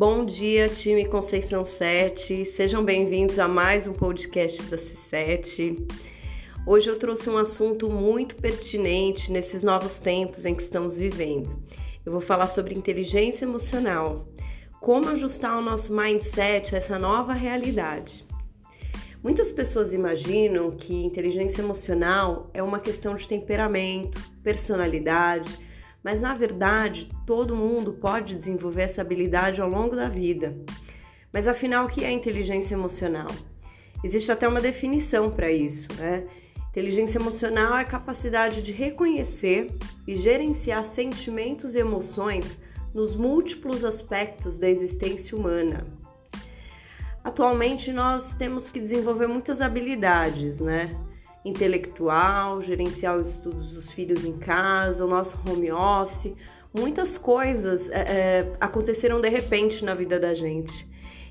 Bom dia, time Conceição 7. Sejam bem-vindos a mais um podcast da C7. Hoje eu trouxe um assunto muito pertinente nesses novos tempos em que estamos vivendo. Eu vou falar sobre inteligência emocional, como ajustar o nosso mindset a essa nova realidade. Muitas pessoas imaginam que inteligência emocional é uma questão de temperamento, personalidade, mas na verdade todo mundo pode desenvolver essa habilidade ao longo da vida. Mas afinal, o que é inteligência emocional? Existe até uma definição para isso, né? Inteligência emocional é a capacidade de reconhecer e gerenciar sentimentos e emoções nos múltiplos aspectos da existência humana. Atualmente nós temos que desenvolver muitas habilidades, né? Intelectual, gerenciar os estudos dos filhos em casa, o nosso home office, muitas coisas é, é, aconteceram de repente na vida da gente.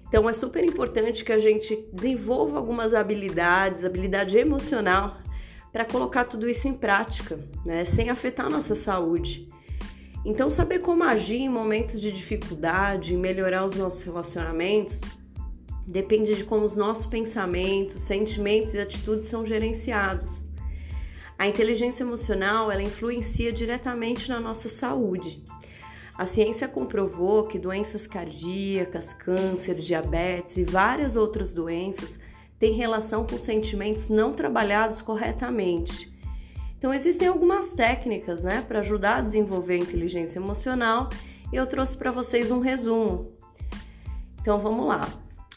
Então é super importante que a gente desenvolva algumas habilidades, habilidade emocional, para colocar tudo isso em prática, né? Sem afetar nossa saúde. Então saber como agir em momentos de dificuldade, melhorar os nossos relacionamentos depende de como os nossos pensamentos, sentimentos e atitudes são gerenciados. A inteligência emocional, ela influencia diretamente na nossa saúde. A ciência comprovou que doenças cardíacas, câncer, diabetes e várias outras doenças têm relação com sentimentos não trabalhados corretamente. Então existem algumas técnicas, né, para ajudar a desenvolver a inteligência emocional, e eu trouxe para vocês um resumo. Então vamos lá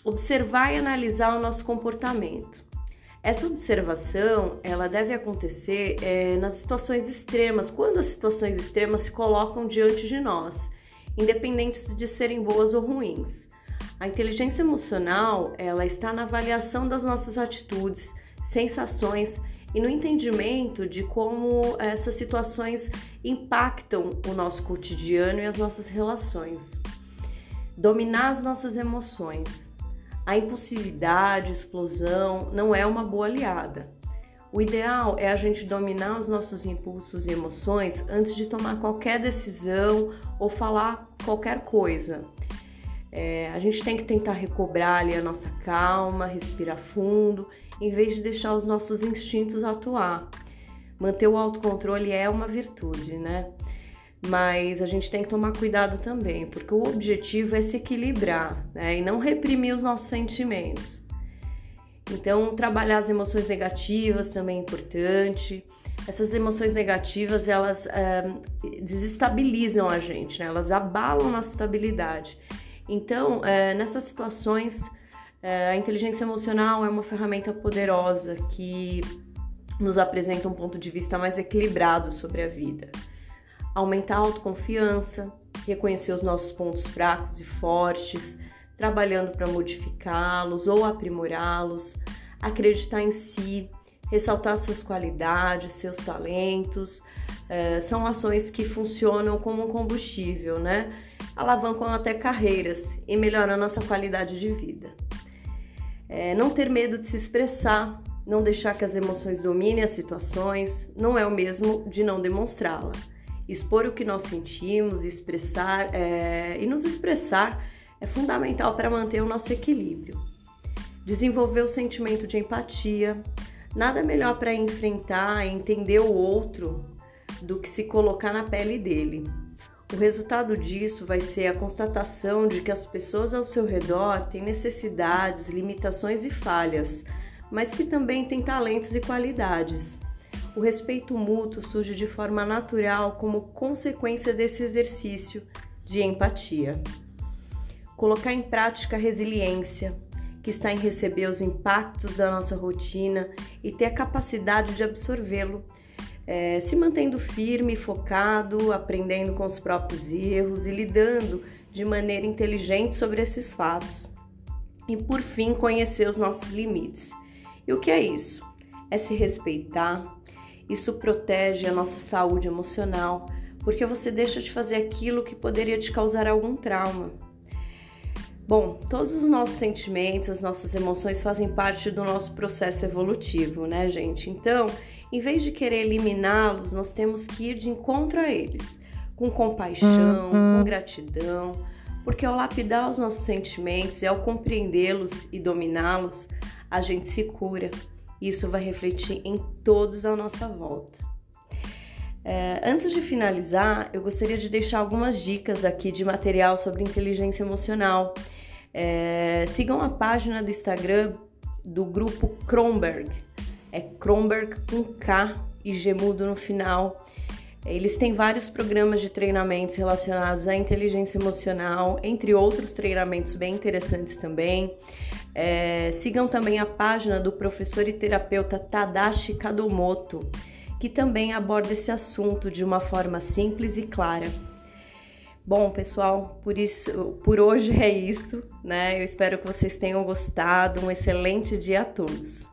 observar e analisar o nosso comportamento. Essa observação ela deve acontecer é, nas situações extremas, quando as situações extremas se colocam diante de nós, independentes de serem boas ou ruins. A inteligência emocional ela está na avaliação das nossas atitudes, sensações e no entendimento de como essas situações impactam o nosso cotidiano e as nossas relações. Dominar as nossas emoções. A impulsividade, explosão não é uma boa aliada. O ideal é a gente dominar os nossos impulsos e emoções antes de tomar qualquer decisão ou falar qualquer coisa. É, a gente tem que tentar recobrar ali a nossa calma, respirar fundo, em vez de deixar os nossos instintos atuar. Manter o autocontrole é uma virtude, né? Mas a gente tem que tomar cuidado também, porque o objetivo é se equilibrar né? e não reprimir os nossos sentimentos. Então, trabalhar as emoções negativas também é importante. Essas emoções negativas elas é, desestabilizam a gente, né? elas abalam nossa estabilidade. Então, é, nessas situações, é, a inteligência emocional é uma ferramenta poderosa que nos apresenta um ponto de vista mais equilibrado sobre a vida aumentar a autoconfiança, reconhecer os nossos pontos fracos e fortes, trabalhando para modificá-los ou aprimorá-los, acreditar em si, ressaltar suas qualidades, seus talentos. É, são ações que funcionam como um combustível, né? Alavancam até carreiras e melhoram nossa qualidade de vida. É, não ter medo de se expressar, não deixar que as emoções dominem as situações, não é o mesmo de não demonstrá-la expor o que nós sentimos, expressar é, e nos expressar é fundamental para manter o nosso equilíbrio. Desenvolver o sentimento de empatia, nada melhor para enfrentar e entender o outro do que se colocar na pele dele. O resultado disso vai ser a constatação de que as pessoas ao seu redor têm necessidades, limitações e falhas, mas que também têm talentos e qualidades. O respeito mútuo surge de forma natural como consequência desse exercício de empatia. Colocar em prática a resiliência, que está em receber os impactos da nossa rotina e ter a capacidade de absorvê-lo, é, se mantendo firme focado, aprendendo com os próprios erros e lidando de maneira inteligente sobre esses fatos. E por fim, conhecer os nossos limites. E o que é isso? É se respeitar, isso protege a nossa saúde emocional, porque você deixa de fazer aquilo que poderia te causar algum trauma. Bom, todos os nossos sentimentos, as nossas emoções fazem parte do nosso processo evolutivo, né, gente? Então, em vez de querer eliminá-los, nós temos que ir de encontro a eles, com compaixão, com gratidão, porque ao lapidar os nossos sentimentos e ao compreendê-los e dominá-los, a gente se cura. Isso vai refletir em todos à nossa volta. É, antes de finalizar, eu gostaria de deixar algumas dicas aqui de material sobre inteligência emocional. É, sigam a página do Instagram do grupo Kronberg. É Kronberg com K e gemudo no final. Eles têm vários programas de treinamentos relacionados à inteligência emocional, entre outros treinamentos bem interessantes também. É, sigam também a página do professor e terapeuta Tadashi Kadomoto, que também aborda esse assunto de uma forma simples e clara. Bom, pessoal, por isso, por hoje é isso, né? Eu espero que vocês tenham gostado. Um excelente dia a todos.